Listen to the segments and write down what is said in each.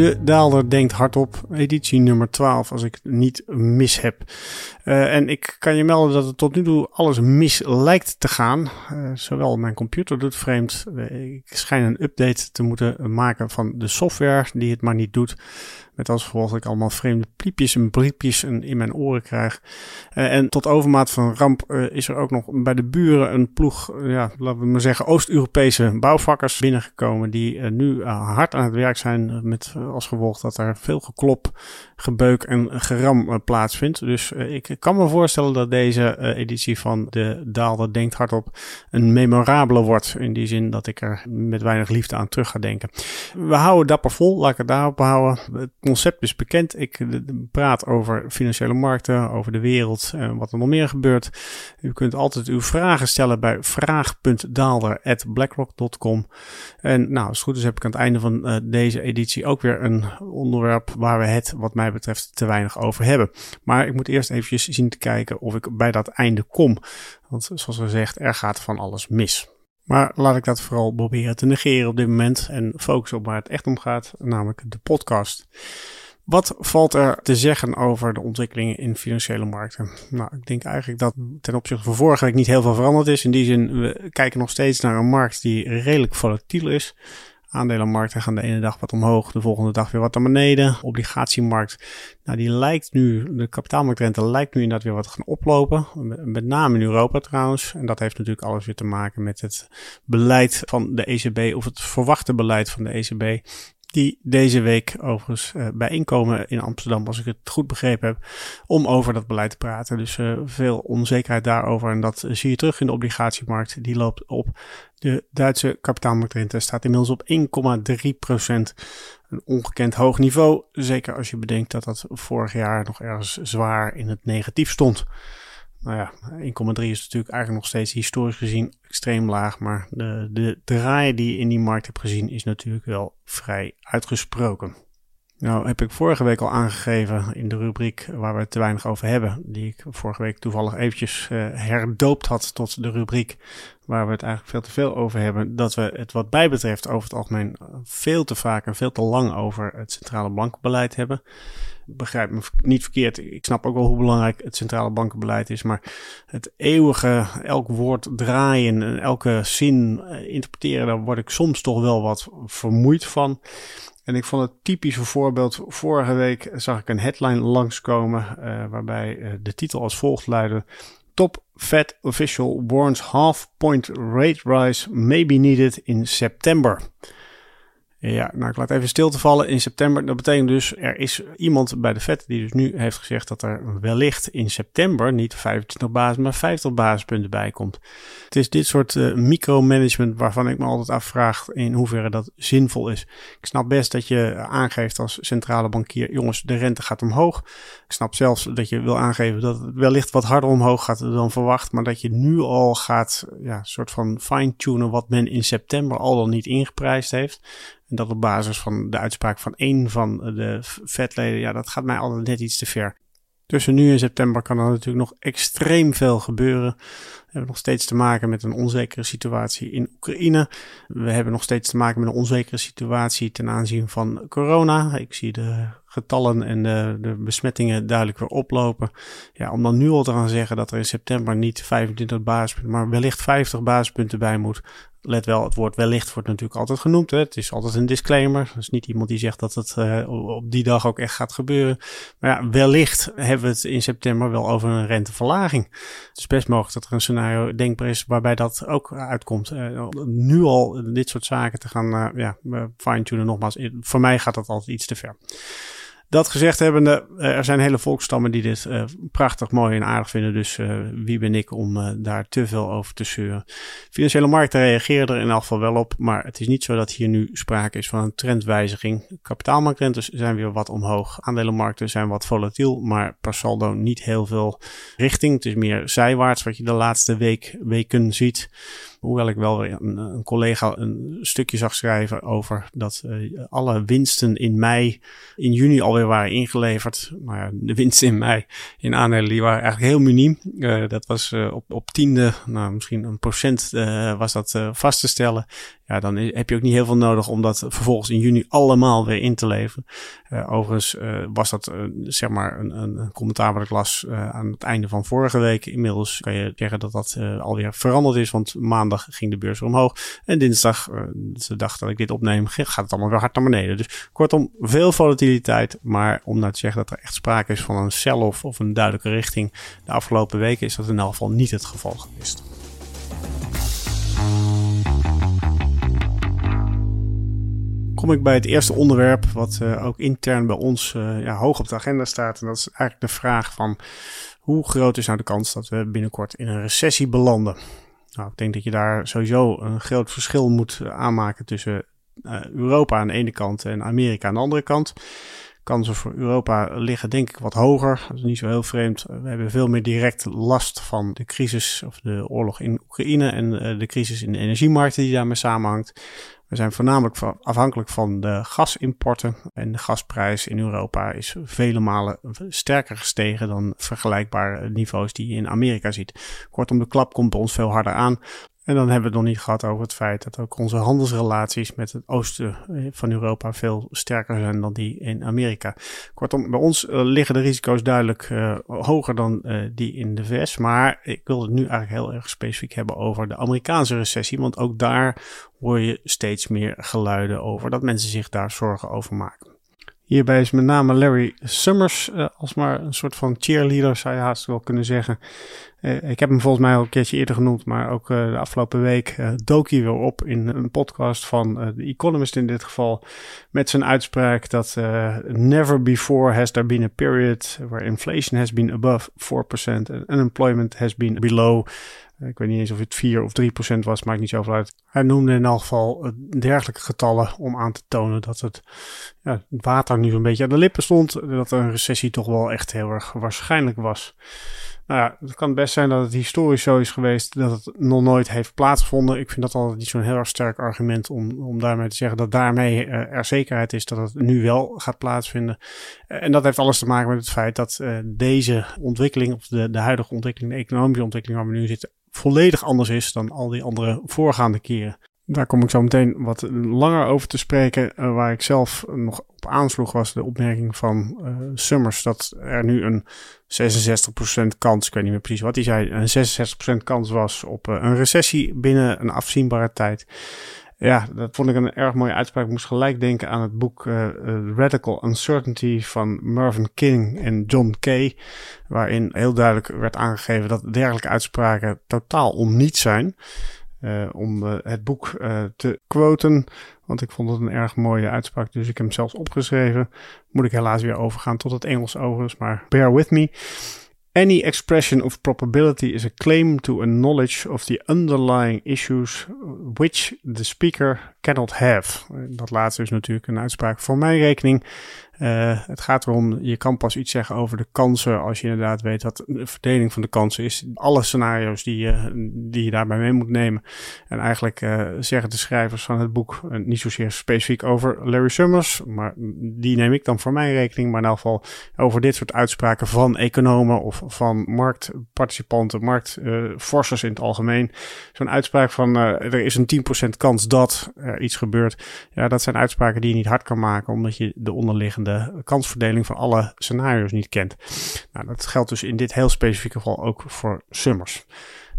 De Daalder Denkt Hardop, editie nummer 12, als ik het niet mis heb. Uh, en ik kan je melden dat het tot nu toe alles mis lijkt te gaan. Uh, zowel mijn computer doet vreemd. Uh, ik schijn een update te moeten maken van de software die het maar niet doet. Met als gevolg dat ik allemaal vreemde pliepjes en briepjes in mijn oren krijg. Uh, en tot overmaat van ramp uh, is er ook nog bij de buren een ploeg, uh, ja, laten we maar zeggen, Oost-Europese bouwvakkers binnengekomen. Die nu hard aan het werk zijn. Met als gevolg dat er veel geklop, gebeuk en geram plaatsvindt. Dus ik kan me voorstellen dat deze editie van de Daalder Denkt Hardop een memorabele wordt. In die zin dat ik er met weinig liefde aan terug ga denken. We houden dapper vol, laat ik het daarop houden. Concept is bekend. Ik praat over financiële markten, over de wereld en wat er nog meer gebeurt. U kunt altijd uw vragen stellen bij vraag.daalder.blackrock.com. En nou, als het goed is heb ik aan het einde van uh, deze editie ook weer een onderwerp waar we het wat mij betreft te weinig over hebben. Maar ik moet eerst eventjes zien te kijken of ik bij dat einde kom. Want zoals gezegd, er gaat van alles mis. Maar laat ik dat vooral proberen te negeren op dit moment en focussen op waar het echt om gaat, namelijk de podcast. Wat valt er te zeggen over de ontwikkelingen in financiële markten? Nou, ik denk eigenlijk dat ten opzichte van vorige week niet heel veel veranderd is. In die zin, we kijken nog steeds naar een markt die redelijk volatiel is. Aandelenmarkten gaan de ene dag wat omhoog, de volgende dag weer wat naar beneden. Obligatiemarkt, nou die lijkt nu, de kapitaalmarktrente lijkt nu inderdaad weer wat gaan oplopen. Met name in Europa trouwens. En dat heeft natuurlijk alles weer te maken met het beleid van de ECB of het verwachte beleid van de ECB die deze week overigens uh, bijeenkomen in Amsterdam, als ik het goed begrepen heb, om over dat beleid te praten. Dus uh, veel onzekerheid daarover en dat zie je terug in de obligatiemarkt. Die loopt op. De Duitse kapitaalmarktrente staat inmiddels op 1,3 procent. Een ongekend hoog niveau, zeker als je bedenkt dat dat vorig jaar nog ergens zwaar in het negatief stond. Nou ja, 1,3 is natuurlijk eigenlijk nog steeds historisch gezien extreem laag. Maar de, de draai die je in die markt hebt gezien is natuurlijk wel vrij uitgesproken. Nou heb ik vorige week al aangegeven in de rubriek waar we het te weinig over hebben. Die ik vorige week toevallig eventjes uh, herdoopt had tot de rubriek waar we het eigenlijk veel te veel over hebben. Dat we het wat bij betreft over het algemeen veel te vaak en veel te lang over het centrale bankenbeleid hebben begrijp me niet verkeerd. Ik snap ook wel hoe belangrijk het centrale bankenbeleid is. Maar het eeuwige, elk woord draaien en elke zin eh, interpreteren, daar word ik soms toch wel wat vermoeid van. En ik vond het typische voorbeeld. Vorige week zag ik een headline langskomen. Uh, waarbij uh, de titel als volgt luidde. Top Fed official warns half point rate rise may be needed in September. Ja, nou ik laat even stil te vallen in september. Dat betekent dus, er is iemand bij de Fed die dus nu heeft gezegd dat er wellicht in september niet 25 basis, maar 50 basispunten bij komt. Het is dit soort uh, micromanagement waarvan ik me altijd afvraag in hoeverre dat zinvol is. Ik snap best dat je aangeeft als centrale bankier, jongens, de rente gaat omhoog. Ik snap zelfs dat je wil aangeven dat het wellicht wat harder omhoog gaat dan verwacht, maar dat je nu al gaat, ja, soort van fine-tunen wat men in september al dan niet ingeprijsd heeft. En dat op basis van de uitspraak van één van de vetleden, ja, dat gaat mij altijd net iets te ver. Tussen nu en september kan er natuurlijk nog extreem veel gebeuren. We hebben nog steeds te maken met een onzekere situatie in Oekraïne. We hebben nog steeds te maken met een onzekere situatie ten aanzien van corona. Ik zie de getallen en de, de besmettingen duidelijk weer oplopen. Ja, om dan nu al te gaan zeggen dat er in september niet 25 basispunten, maar wellicht 50 basispunten bij moet. Let wel, het woord wellicht wordt natuurlijk altijd genoemd. Hè. Het is altijd een disclaimer. Er is niet iemand die zegt dat het uh, op die dag ook echt gaat gebeuren. Maar ja, wellicht hebben we het in september wel over een renteverlaging. Het is best mogelijk dat er een scenario denkbaar is waarbij dat ook uitkomt. Uh, nu al dit soort zaken te gaan uh, ja, fine-tunen nogmaals. Voor mij gaat dat altijd iets te ver. Dat gezegd hebbende, uh, er zijn hele volkstammen die dit uh, prachtig, mooi en aardig vinden. Dus uh, wie ben ik om daar te veel over te zeuren. Financiële markten reageren er in elk geval wel op. Maar het is niet zo dat hier nu sprake is van een trendwijziging. Kapitaalmarktrentes zijn weer wat omhoog. Aandelenmarkten zijn wat volatiel, maar per saldo niet heel veel richting. Het is meer zijwaarts wat je de laatste week, weken ziet. Hoewel ik wel weer een, een collega een stukje zag schrijven over dat uh, alle winsten in mei, in juni alweer waren ingeleverd. Maar de winsten in mei in aandelen waren eigenlijk heel miniem. Uh, dat was op, op tiende, nou misschien een procent was dat vast te stellen. Ja, dan heb je ook niet heel veel nodig om dat vervolgens in juni allemaal weer in te leveren. Overigens was dat zeg maar een, een, commentaar wat ik las aan het einde van vorige week. Inmiddels kan je zeggen dat dat alweer veranderd is, want maandag ging de beurs omhoog. En dinsdag, de dag dat ik dit opneem, gaat het allemaal weer hard naar beneden. Dus kortom, veel volatiliteit. Maar om nou te zeggen dat er echt sprake is van een sell-off of een duidelijke richting de afgelopen weken, is dat in elk geval niet het geval geweest. kom ik bij het eerste onderwerp, wat uh, ook intern bij ons uh, ja, hoog op de agenda staat. En dat is eigenlijk de vraag van hoe groot is nou de kans dat we binnenkort in een recessie belanden? Nou, ik denk dat je daar sowieso een groot verschil moet aanmaken tussen uh, Europa aan de ene kant en Amerika aan de andere kant. Kansen voor Europa liggen denk ik wat hoger. Dat is niet zo heel vreemd. We hebben veel meer direct last van de crisis of de oorlog in Oekraïne en de crisis in de energiemarkten die daarmee samenhangt. We zijn voornamelijk afhankelijk van de gasimporten. En de gasprijs in Europa is vele malen sterker gestegen dan vergelijkbare niveaus die je in Amerika ziet. Kortom, de klap komt bij ons veel harder aan. En dan hebben we het nog niet gehad over het feit dat ook onze handelsrelaties met het oosten eh, van Europa veel sterker zijn dan die in Amerika. Kortom, bij ons uh, liggen de risico's duidelijk uh, hoger dan die in de VS. Maar ik wil het nu eigenlijk heel erg specifiek hebben over de Amerikaanse recessie. Want ook daar hoor je steeds meer geluiden over dat mensen zich daar zorgen over maken. Hierbij is met name Larry Summers uh, als maar een soort van cheerleader, zou je haast wel kunnen zeggen. Uh, ik heb hem volgens mij al een keertje eerder genoemd, maar ook uh, de afgelopen week dook hij weer op in een podcast van The Economist in dit geval. Met zijn uitspraak dat never before has there been a period where inflation has been above 4% and unemployment has been below ik weet niet eens of het 4 of 3 procent was, maakt niet zoveel uit. Hij noemde in elk geval eh, dergelijke getallen om aan te tonen dat het, ja, water nu een beetje aan de lippen stond. Dat een recessie toch wel echt heel erg waarschijnlijk was. Nou ja, het kan best zijn dat het historisch zo is geweest dat het nog nooit heeft plaatsgevonden. Ik vind dat altijd niet zo'n heel erg sterk argument om, om daarmee te zeggen dat daarmee uh, er zekerheid is dat het nu wel gaat plaatsvinden. Uh, en dat heeft alles te maken met het feit dat uh, deze ontwikkeling, of de, de huidige ontwikkeling, de economische ontwikkeling waar we nu zitten, volledig anders is dan al die andere voorgaande keren. Daar kom ik zo meteen wat langer over te spreken. Uh, waar ik zelf nog op aansloeg was de opmerking van uh, Summers dat er nu een 66% kans, ik weet niet meer precies wat hij zei, een 66% kans was op uh, een recessie binnen een afzienbare tijd. Ja, dat vond ik een erg mooie uitspraak. Ik moest gelijk denken aan het boek Radical Uncertainty van Mervyn King en John Kay. Waarin heel duidelijk werd aangegeven dat dergelijke uitspraken totaal onniet zijn. Uh, om uh, het boek te quoten, want ik vond het een erg mooie uitspraak, dus ik heb hem zelfs opgeschreven. Moet ik helaas weer overgaan tot het Engels overigens, maar bear with me. Any expression of probability is a claim to a knowledge of the underlying issues which the speaker cannot have. Dat laatste is natuurlijk een uitspraak voor mijn rekening. Uh, het gaat erom, je kan pas iets zeggen over de kansen als je inderdaad weet wat de verdeling van de kansen is. Alle scenario's die je, die je daarbij mee moet nemen. En eigenlijk uh, zeggen de schrijvers van het boek uh, niet zozeer specifiek over Larry Summers, maar die neem ik dan voor mijn rekening. Maar in elk geval over dit soort uitspraken van economen of van marktparticipanten, marktforcers in het algemeen. Zo'n uitspraak van er is een 10% kans dat er iets gebeurt. Ja, dat zijn uitspraken die je niet hard kan maken omdat je de onderliggende de kansverdeling van alle scenario's niet kent. Nou, dat geldt dus in dit heel specifieke geval ook voor Summers.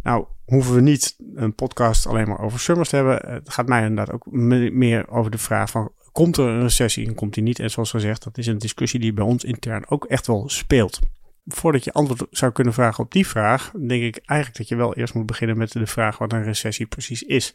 Nou, hoeven we niet een podcast alleen maar over Summers te hebben. Het gaat mij inderdaad ook meer over de vraag van... Komt er een recessie en komt die niet? En zoals gezegd, dat is een discussie die bij ons intern ook echt wel speelt voordat je antwoord zou kunnen vragen op die vraag, denk ik eigenlijk dat je wel eerst moet beginnen met de vraag wat een recessie precies is.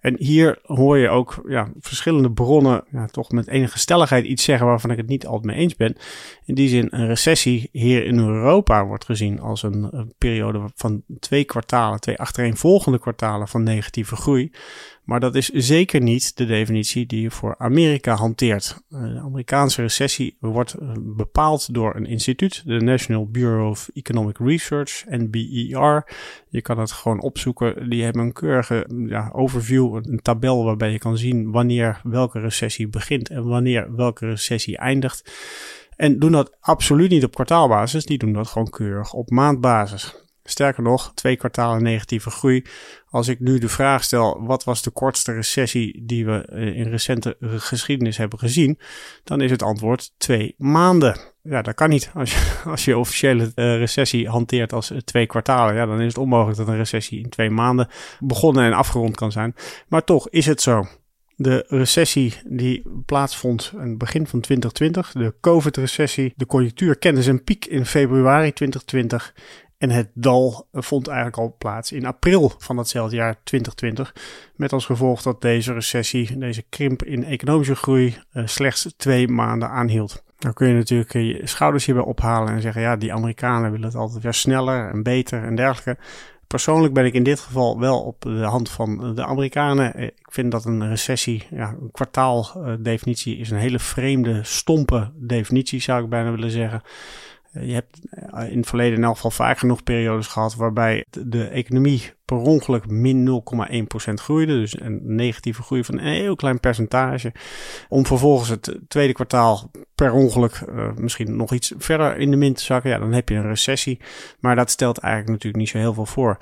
En hier hoor je ook ja, verschillende bronnen ja, toch met enige stelligheid iets zeggen waarvan ik het niet altijd mee eens ben. In die zin, een recessie hier in Europa wordt gezien als een, een periode van twee kwartalen, twee achtereenvolgende kwartalen van negatieve groei. Maar dat is zeker niet de definitie die je voor Amerika hanteert. De Amerikaanse recessie wordt bepaald door een instituut, de National Bureau of Economic Research, NBER. Je kan het gewoon opzoeken. Die hebben een keurige ja, overview, een tabel waarbij je kan zien wanneer welke recessie begint en wanneer welke recessie eindigt. En doen dat absoluut niet op kwartaalbasis, die doen dat gewoon keurig op maandbasis. Sterker nog, twee kwartalen negatieve groei. Als ik nu de vraag stel, wat was de kortste recessie die we eh, in recente geschiedenis hebben gezien? Dan is het antwoord twee maanden. Ja, dat kan niet. Als je, als je officiële uh, recessie hanteert als uh, twee kwartalen, ja, dan is het onmogelijk dat een recessie in twee maanden begonnen en afgerond kan zijn. Maar toch is het zo. De recessie die plaatsvond aan het begin van 2020, de COVID-recessie, de conjunctuur kende zijn piek in februari 2020 en het dal vond eigenlijk al plaats in april van datzelfde jaar 2020. Met als gevolg dat deze recessie, deze krimp in economische groei, uh, slechts twee maanden aanhield. Dan kun je natuurlijk je schouders hierbij ophalen en zeggen: ja, die Amerikanen willen het altijd weer sneller en beter en dergelijke. Persoonlijk ben ik in dit geval wel op de hand van de Amerikanen. Ik vind dat een recessie, ja, een kwartaaldefinitie, is een hele vreemde, stompe definitie, zou ik bijna willen zeggen. Je hebt eh, in het verleden in elk geval vaak genoeg periodes gehad waarbij de economie per ongeluk min 0,1% groeide. Dus een negatieve groei van een heel klein percentage. Om vervolgens het tweede kwartaal per ongeluk uh, misschien nog iets verder in de min te zakken. Ja, dan heb je een recessie. Maar dat stelt eigenlijk natuurlijk niet zo heel veel voor.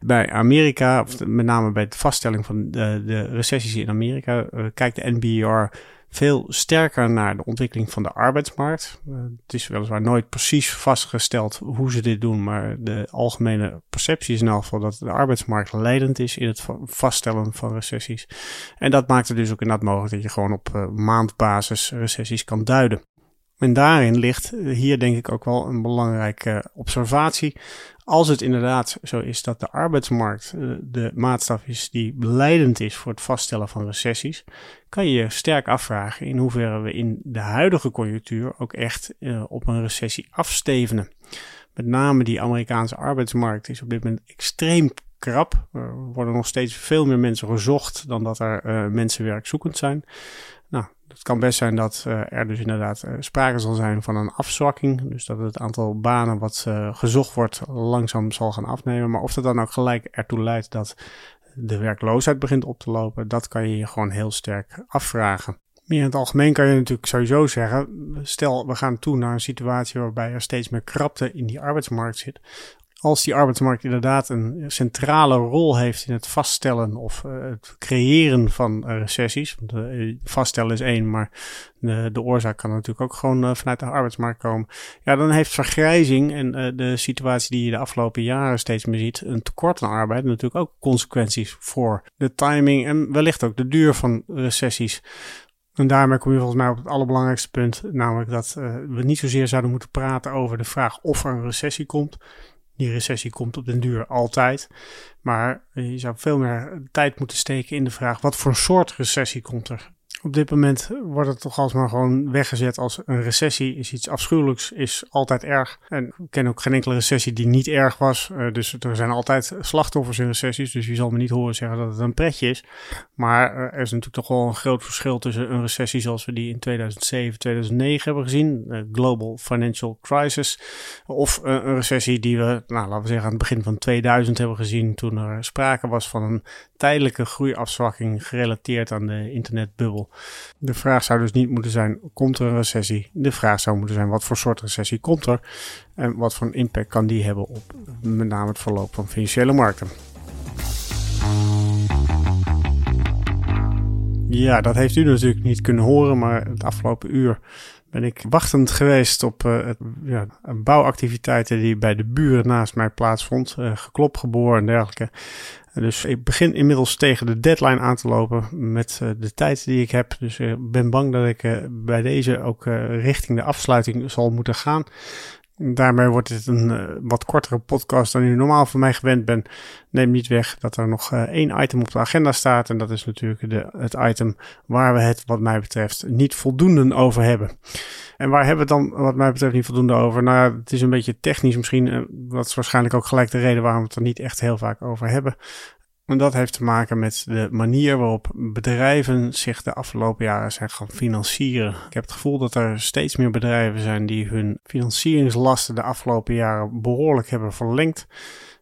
Bij Amerika, of met name bij de vaststelling van de, de recessies in Amerika, uh, kijkt de NBR veel sterker naar de ontwikkeling van de arbeidsmarkt. Uh, het is weliswaar nooit precies vastgesteld hoe ze dit doen, maar de algemene perceptie is in elk geval dat de arbeidsmarkt leidend is in het vaststellen van recessies. En dat maakt het dus ook inderdaad mogelijk dat je gewoon op uh, maandbasis recessies kan duiden. En daarin ligt hier denk ik ook wel een belangrijke observatie. Als het inderdaad zo is dat de arbeidsmarkt eh, de maatstaf is die leidend is voor het vaststellen van recessies, kan je je sterk afvragen in hoeverre we in de huidige conjunctuur ook echt op een recessie afstevenen. Met name die Amerikaanse arbeidsmarkt is op dit moment extreem krap. Er worden nog steeds veel meer mensen gezocht dan dat er mensen werkzoekend zijn. Het kan best zijn dat uh, er dus inderdaad uh, sprake zal zijn van een afzwakking. Dus dat het aantal banen wat uh, gezocht wordt langzaam zal gaan afnemen. Maar of dat dan ook gelijk ertoe leidt dat de werkloosheid begint op te lopen, dat kan je je gewoon heel sterk afvragen. Meer in het algemeen kan je natuurlijk sowieso zeggen, stel we gaan toe naar een situatie waarbij er steeds meer krapte in die arbeidsmarkt zit als die arbeidsmarkt inderdaad een centrale rol heeft in het vaststellen of uh, het creëren van uh, recessies. Want, uh, vaststellen is één, maar de, de oorzaak kan natuurlijk ook gewoon vanuit de arbeidsmarkt komen. Ja, dan heeft vergrijzing en de situatie die je de afgelopen jaren steeds meer ziet, een tekort aan arbeid, natuurlijk ook consequenties voor de timing en wellicht ook de duur van recessies. En daarmee kom je volgens mij op het allerbelangrijkste punt, namelijk dat we niet zozeer zouden moeten praten over de vraag of er een recessie komt. Die recessie komt op den duur altijd. Maar je zou veel meer tijd moeten steken in de vraag: wat voor soort recessie komt er? Op dit moment wordt het toch alsmaar gewoon weggezet als een recessie is iets afschuwelijks, is altijd erg. En ik ken ook geen enkele recessie die niet erg was. Uh, dus er zijn altijd slachtoffers in recessies. Dus je zal me niet horen zeggen dat het een pretje is. Maar er is natuurlijk toch wel een groot verschil tussen een recessie zoals we die in 2007, 2009 hebben gezien. Uh, Global Financial Crisis. Of een recessie die we, nou, laten we zeggen, aan het begin van 2000 hebben gezien. Toen er sprake was van een tijdelijke groeiafzwakking gerelateerd aan de internetbubbel. De vraag zou dus niet moeten zijn, komt er een recessie? De vraag zou moeten zijn, wat voor soort recessie komt er? En wat voor een impact kan die hebben op met name het verloop van financiële markten? Ja, dat heeft u natuurlijk niet kunnen horen, maar het afgelopen uur ben ik wachtend geweest op uh, het, ja, bouwactiviteiten die bij de buren naast mij plaatsvond. Uh, geklop, geboren en dergelijke. Dus ik begin inmiddels tegen de deadline aan te lopen met uh, de tijd die ik heb. Dus ik ben bang dat ik bij deze ook richting de afsluiting zal moeten gaan. Daarmee wordt het een uh, wat kortere podcast dan u normaal van mij gewend bent. Neem niet weg dat er nog uh, één item op de agenda staat. En dat is natuurlijk de, het item waar we het, wat mij betreft, niet voldoende over hebben. En waar hebben we het dan, wat mij betreft, niet voldoende over? Nou het is een beetje technisch misschien. Uh, dat is waarschijnlijk ook gelijk de reden waarom we het er niet echt heel vaak over hebben. En dat heeft te maken met de manier waarop bedrijven zich de afgelopen jaren zijn gaan financieren. Ik heb het gevoel dat er steeds meer bedrijven zijn die hun financieringslasten de afgelopen jaren behoorlijk hebben verlengd.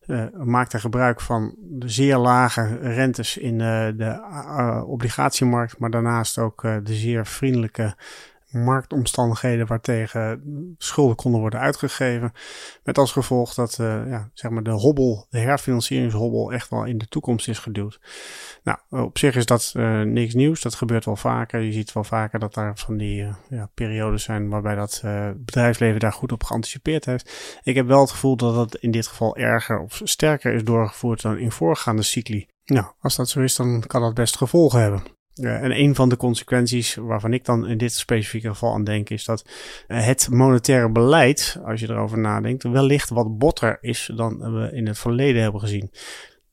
Uh, maakt er gebruik van de zeer lage rentes in uh, de uh, obligatiemarkt, maar daarnaast ook de zeer vriendelijke marktomstandigheden waartegen schulden konden worden uitgegeven. Met als gevolg dat uh, ja, zeg maar de hobbel, de herfinancieringshobbel echt wel in de toekomst is geduwd. Nou, op zich is dat uh, niks nieuws. Dat gebeurt wel vaker. Je ziet wel vaker dat er van die uh, ja, periodes zijn waarbij dat bedrijfsleven daar goed op geanticipeerd heeft. Ik heb wel het gevoel dat het in dit geval erger of sterker is doorgevoerd dan in voorgaande cycli. Nou, als dat zo is, dan kan dat best gevolgen hebben. Uh, en een van de consequenties waarvan ik dan in dit specifieke geval aan denk, is dat uh, het monetaire beleid, als je erover nadenkt, wellicht wat botter is dan we in het verleden hebben gezien.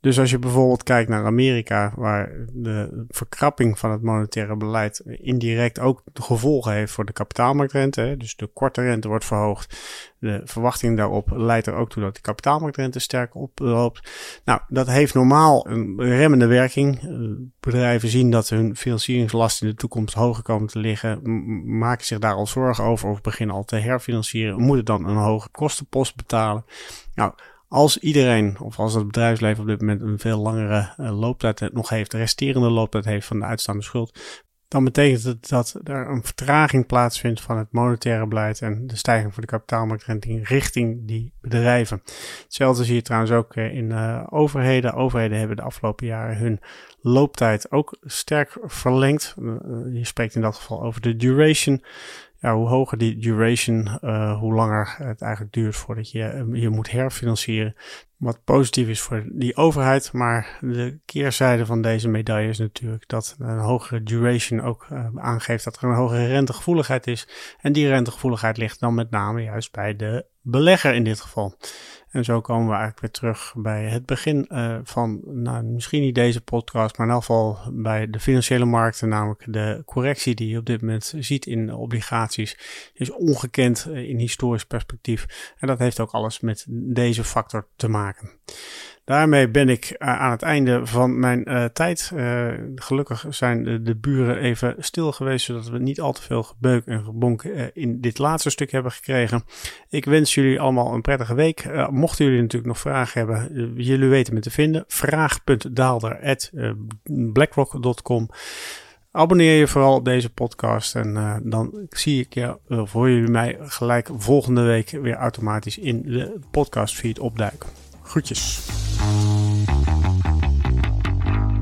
Dus als je bijvoorbeeld kijkt naar Amerika, waar de verkrapping van het monetaire beleid indirect ook gevolgen heeft voor de kapitaalmarktrente. Dus de korte rente wordt verhoogd. De verwachting daarop leidt er ook toe dat de kapitaalmarktrente sterk oploopt. Nou, dat heeft normaal een remmende werking. Bedrijven zien dat hun financieringslast in de toekomst hoger komen te liggen, maken zich daar al zorgen over of beginnen al te herfinancieren, moeten dan een hoge kostenpost betalen. Nou, als iedereen, of als het bedrijfsleven op dit moment een veel langere uh, looptijd nog heeft, de resterende looptijd heeft van de uitstaande schuld, dan betekent het dat er een vertraging plaatsvindt van het monetaire beleid en de stijging van de kapitaalmarktrente richting die bedrijven. Hetzelfde zie je trouwens ook eh, in uh, overheden. Overheden hebben de afgelopen jaren hun looptijd ook sterk verlengd. je spreekt in dat geval over de duration ja, hoe hoger die duration, uh, hoe langer het eigenlijk duurt voordat je eh, je moet herfinancieren. Wat positief is voor die overheid, maar de keerzijde van deze medaille is natuurlijk dat een hogere duration ook uh, aangeeft dat er een hogere rentegevoeligheid is. En die rentegevoeligheid ligt dan met name juist bij de belegger in dit geval. En zo komen we eigenlijk weer terug bij het begin uh, van, nou, misschien niet deze podcast, maar in elk geval bij de financiële markten, namelijk de correctie die je op dit moment ziet in obligaties, is ongekend uh, in historisch perspectief. En dat heeft ook alles met deze factor te maken. Daarmee ben ik uh, aan het einde van mijn uh, tijd. Uh, gelukkig zijn de, buren even stil geweest, zodat we niet al te veel gebeuk en gebonk in dit laatste stuk hebben gekregen. Ik wens jullie allemaal een prettige week. mochten jullie natuurlijk nog vragen hebben, jullie weten me te vinden. Vraag.daalder.blackrock.com Abonneer je vooral deze podcast en dan zie ik je, voor jullie mij gelijk volgende week weer automatisch in de podcastfeed opduiken. Groetjes.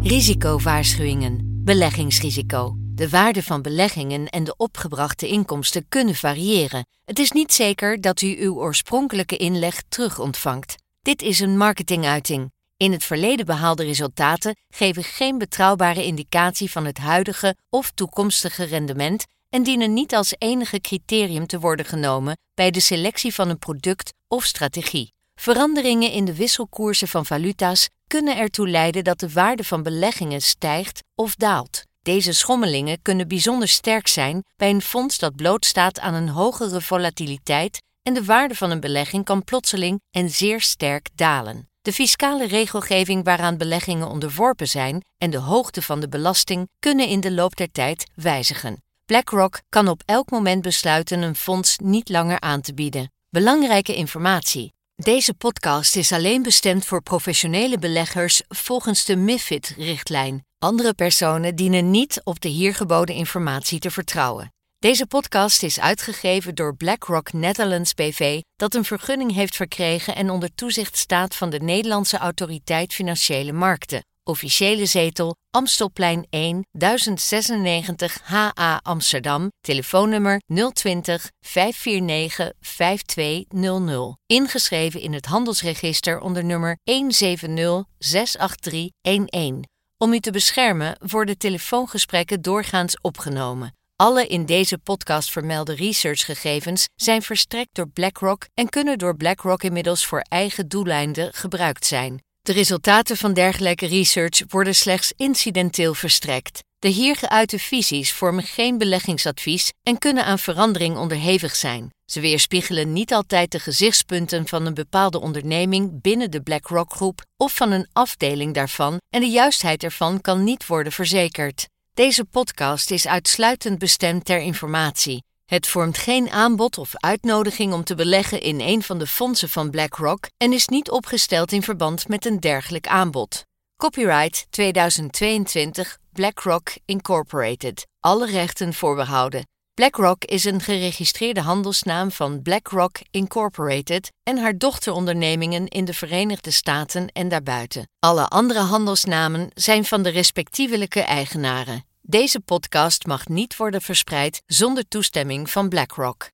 Risicowaarschuwingen. Beleggingsrisico. De waarde van beleggingen en de opgebrachte inkomsten kunnen variëren. Het is niet zeker dat u uw oorspronkelijke inleg terug ontvangt. Dit is een marketinguiting. In het verleden behaalde resultaten geven geen betrouwbare indicatie van het huidige of toekomstige rendement en dienen niet als enige criterium te worden genomen bij de selectie van een product of strategie. Veranderingen in de wisselkoersen van valuta's kunnen ertoe leiden dat de waarde van beleggingen stijgt of daalt. Deze schommelingen kunnen bijzonder sterk zijn bij een fonds dat blootstaat aan een hogere volatiliteit en de waarde van een belegging kan plotseling en zeer sterk dalen. De fiscale regelgeving waaraan beleggingen onderworpen zijn en de hoogte van de belasting kunnen in de loop der tijd wijzigen. BlackRock kan op elk moment besluiten een fonds niet langer aan te bieden. Belangrijke informatie. Deze podcast is alleen bestemd voor professionele beleggers volgens de MIFID-richtlijn. Andere personen dienen niet op de hier geboden informatie te vertrouwen. Deze podcast is uitgegeven door BlackRock Netherlands BV, dat een vergunning heeft verkregen en onder toezicht staat van de Nederlandse Autoriteit Financiële Markten. Officiële zetel Amstelplein 1 1096 HA Amsterdam. Telefoonnummer 020 549 5200. Ingeschreven in het handelsregister onder nummer 170 Om u te beschermen worden telefoongesprekken doorgaans opgenomen. Alle in deze podcast vermelde researchgegevens zijn verstrekt door BlackRock en kunnen door BlackRock inmiddels voor eigen doeleinden gebruikt zijn. De resultaten van dergelijke research worden slechts incidenteel verstrekt. De hier geuite visies vormen geen beleggingsadvies en kunnen aan verandering onderhevig zijn. Ze weerspiegelen niet altijd de gezichtspunten van een bepaalde onderneming binnen de BlackRock Groep of van een afdeling daarvan en de juistheid ervan kan niet worden verzekerd. Deze podcast is uitsluitend bestemd ter informatie. Het vormt geen aanbod of uitnodiging om te beleggen in een van de fondsen van BlackRock en is niet opgesteld in verband met een dergelijk aanbod. Copyright 2022 BlackRock Incorporated. Alle rechten voorbehouden. BlackRock is een geregistreerde handelsnaam van BlackRock Incorporated en haar dochterondernemingen in de Verenigde Staten en daarbuiten. Alle andere handelsnamen zijn van de respectievelijke eigenaren. Deze podcast mag niet worden verspreid zonder toestemming van BlackRock.